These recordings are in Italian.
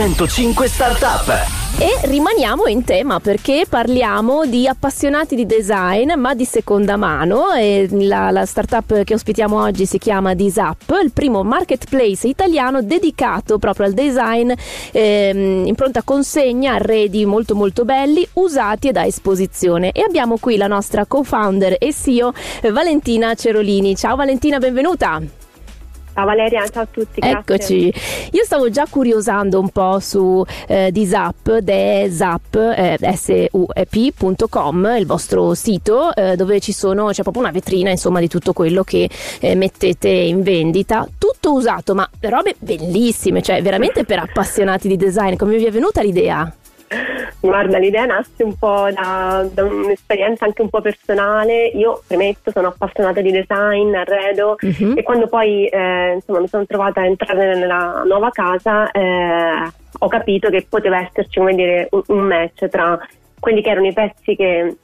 105 Startup. E rimaniamo in tema perché parliamo di appassionati di design ma di seconda mano e la, la startup che ospitiamo oggi si chiama Disap, il primo marketplace italiano dedicato proprio al design ehm, in pronta consegna, arredi molto molto belli usati e da esposizione e abbiamo qui la nostra co-founder e CEO Valentina Cerolini. Ciao Valentina, benvenuta! Ciao Valeria, ciao a tutti. Eccoci. Io stavo già curiosando un po' su eh, Disap, desap, eh, suep.com, il vostro sito, eh, dove ci sono, c'è proprio una vetrina insomma di tutto quello che eh, mettete in vendita. Tutto usato, ma robe bellissime, cioè veramente per appassionati di design. Come vi è venuta l'idea? Guarda, l'idea nasce un po' da, da, un'esperienza anche un po' personale. Io premetto, sono appassionata di design, arredo uh-huh. e quando poi eh, insomma, mi sono trovata a entrare nella nuova casa eh, ho capito che poteva esserci dire, un, un match tra quelli che erano i pezzi che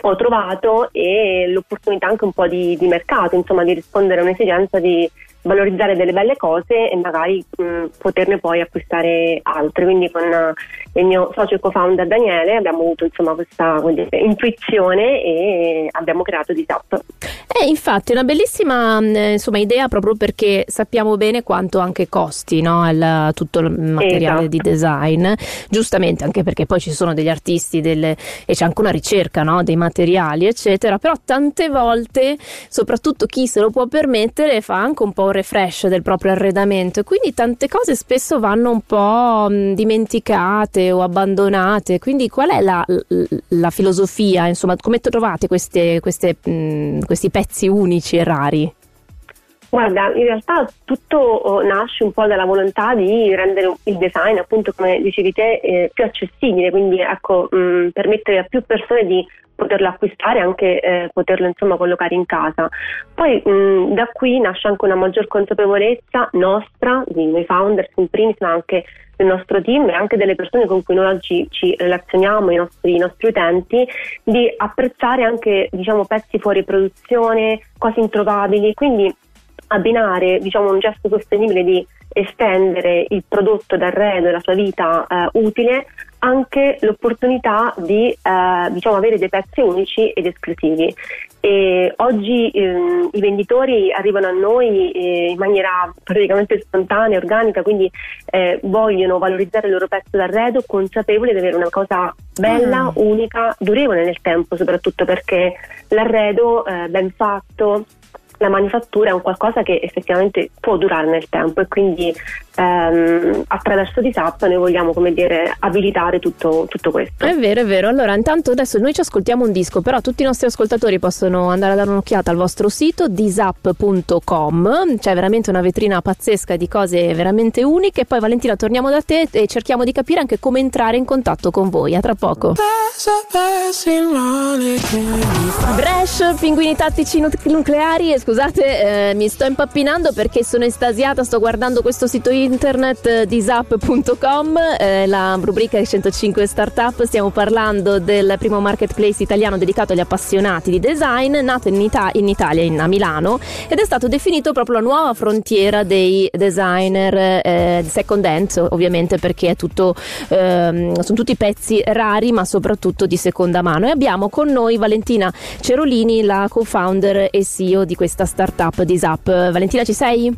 ho trovato e l'opportunità anche un po' di, di mercato, insomma di rispondere a un'esigenza di valorizzare delle belle cose e magari mh, poterne poi acquistare altre. Quindi con il mio socio co-founder Daniele abbiamo avuto insomma questa dire, intuizione e abbiamo creato Disap. Eh, infatti una bellissima insomma, idea proprio perché sappiamo bene quanto anche costi no? il, tutto il materiale esatto. di design, giustamente anche perché poi ci sono degli artisti delle, e c'è anche una ricerca no? dei materiali eccetera, però tante volte soprattutto chi se lo può permettere fa anche un po' refresh del proprio arredamento e quindi tante cose spesso vanno un po' dimenticate o abbandonate. Quindi qual è la, la filosofia? Insomma, come trovate queste, queste, mh, questi pezzi unici e rari? Guarda, in realtà tutto oh, nasce un po' dalla volontà di rendere il design, appunto come dicevi te, eh, più accessibile, quindi ecco, mh, permettere a più persone di poterlo acquistare e anche eh, poterlo insomma collocare in casa. Poi mh, da qui nasce anche una maggior consapevolezza nostra, di noi founders in primis, ma anche del nostro team e anche delle persone con cui noi oggi ci relazioniamo, i nostri, i nostri utenti, di apprezzare anche diciamo, pezzi fuori produzione, cose introvabili, quindi abbinare diciamo, un gesto sostenibile di estendere il prodotto d'arredo e la sua vita eh, utile anche l'opportunità di eh, diciamo, avere dei pezzi unici ed esclusivi. E oggi ehm, i venditori arrivano a noi eh, in maniera praticamente spontanea, organica, quindi eh, vogliono valorizzare il loro pezzo d'arredo consapevoli di avere una cosa bella, mm. unica, durevole nel tempo, soprattutto perché l'arredo eh, ben fatto la manifattura è un qualcosa che effettivamente può durare nel tempo e quindi ehm, attraverso Disap noi vogliamo come dire abilitare tutto, tutto, questo. È vero, è vero. Allora intanto adesso noi ci ascoltiamo un disco, però tutti i nostri ascoltatori possono andare a dare un'occhiata al vostro sito disap.com, c'è veramente una vetrina pazzesca di cose veramente uniche. Poi Valentina torniamo da te e cerchiamo di capire anche come entrare in contatto con voi. A tra poco. Bresh, pinguini tattici nucleari, scusate, eh, mi sto impappinando perché sono estasiata, sto guardando questo sito internet eh, di zap.com, eh, la rubrica di 105 Startup, stiamo parlando del primo marketplace italiano dedicato agli appassionati di design, nato in, Ita- in Italia, in, a Milano, ed è stato definito proprio la nuova frontiera dei designer eh, second hand, ovviamente perché tutto, ehm, sono tutti pezzi rari ma soprattutto di seconda mano. E abbiamo con noi Valentina Cerolini, la co-founder e CEO di questa startup di Zap. Valentina, ci sei?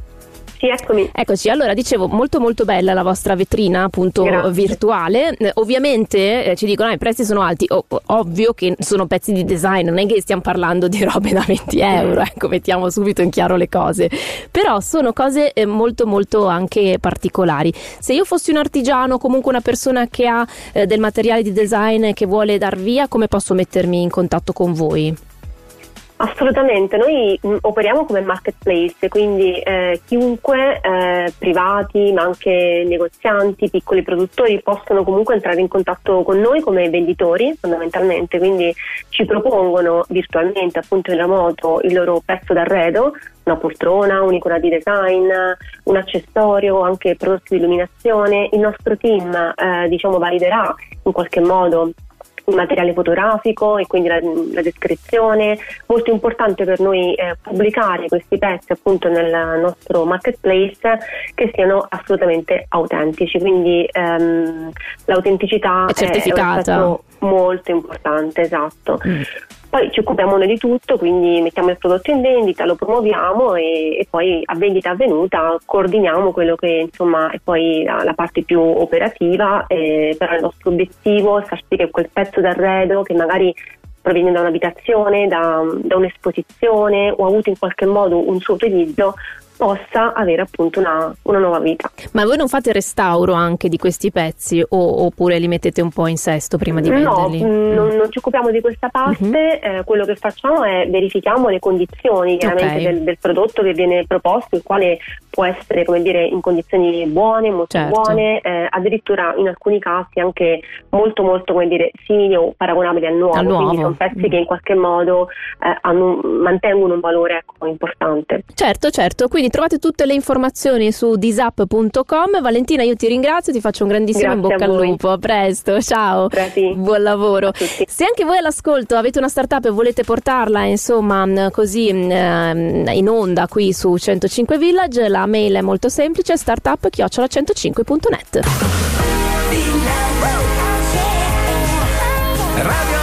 Sì, eccomi. Eccoci, allora dicevo molto molto bella la vostra vetrina appunto Grazie. virtuale. Eh, ovviamente eh, ci dicono ah, i prezzi sono alti, oh, ovvio che sono pezzi di design, non è che stiamo parlando di robe da 20 euro, ecco, mettiamo subito in chiaro le cose. Però sono cose eh, molto molto anche particolari. Se io fossi un artigiano, comunque una persona che ha eh, del materiale di design che vuole dar via, come posso mettermi in contatto con voi? Assolutamente, noi mm, operiamo come marketplace, quindi eh, chiunque, eh, privati ma anche negozianti, piccoli produttori possono comunque entrare in contatto con noi come venditori fondamentalmente, quindi ci propongono virtualmente appunto in remoto il loro pezzo d'arredo, una poltrona, un'icona di design, un accessorio, anche prodotti di illuminazione. Il nostro team eh, diciamo validerà in qualche modo il materiale fotografico e quindi la, la descrizione. Molto importante per noi eh, pubblicare questi pezzi appunto nel nostro marketplace che siano assolutamente autentici, quindi ehm, l'autenticità è certificata. È molto importante, esatto. Mm. Poi ci occupiamo noi di tutto, quindi mettiamo il prodotto in vendita, lo promuoviamo e, e poi a vendita avvenuta coordiniamo quello che insomma è poi la, la parte più operativa, eh, però il nostro obiettivo è far sì che quel pezzo d'arredo che magari proviene da un'abitazione, da, da un'esposizione o ha avuto in qualche modo un suo utilizzo possa avere appunto una, una, nuova vita. Ma voi non fate restauro anche di questi pezzi o, oppure li mettete un po' in sesto prima di venderli? No, mm. non, non, ci occupiamo di questa parte, uh-huh. eh, quello che facciamo è verifichiamo le condizioni chiaramente okay. del, del, prodotto che viene proposto, il quale può essere come dire in condizioni buone, molto certo. buone, eh, addirittura in alcuni casi anche molto molto come dire simili o paragonabili al nuovo, al nuovo. quindi sono pezzi mm. che in qualche modo eh, hanno, mantengono un valore ecco, importante. Certo, certo, quindi quindi trovate tutte le informazioni su disapp.com. Valentina, io ti ringrazio, ti faccio un grandissimo Grazie in bocca al lupo. A presto, ciao. Grazie. Buon lavoro. Se anche voi all'ascolto avete una startup e volete portarla, insomma, così in onda qui su 105 Village, la mail è molto semplice: startup-105.net. Radio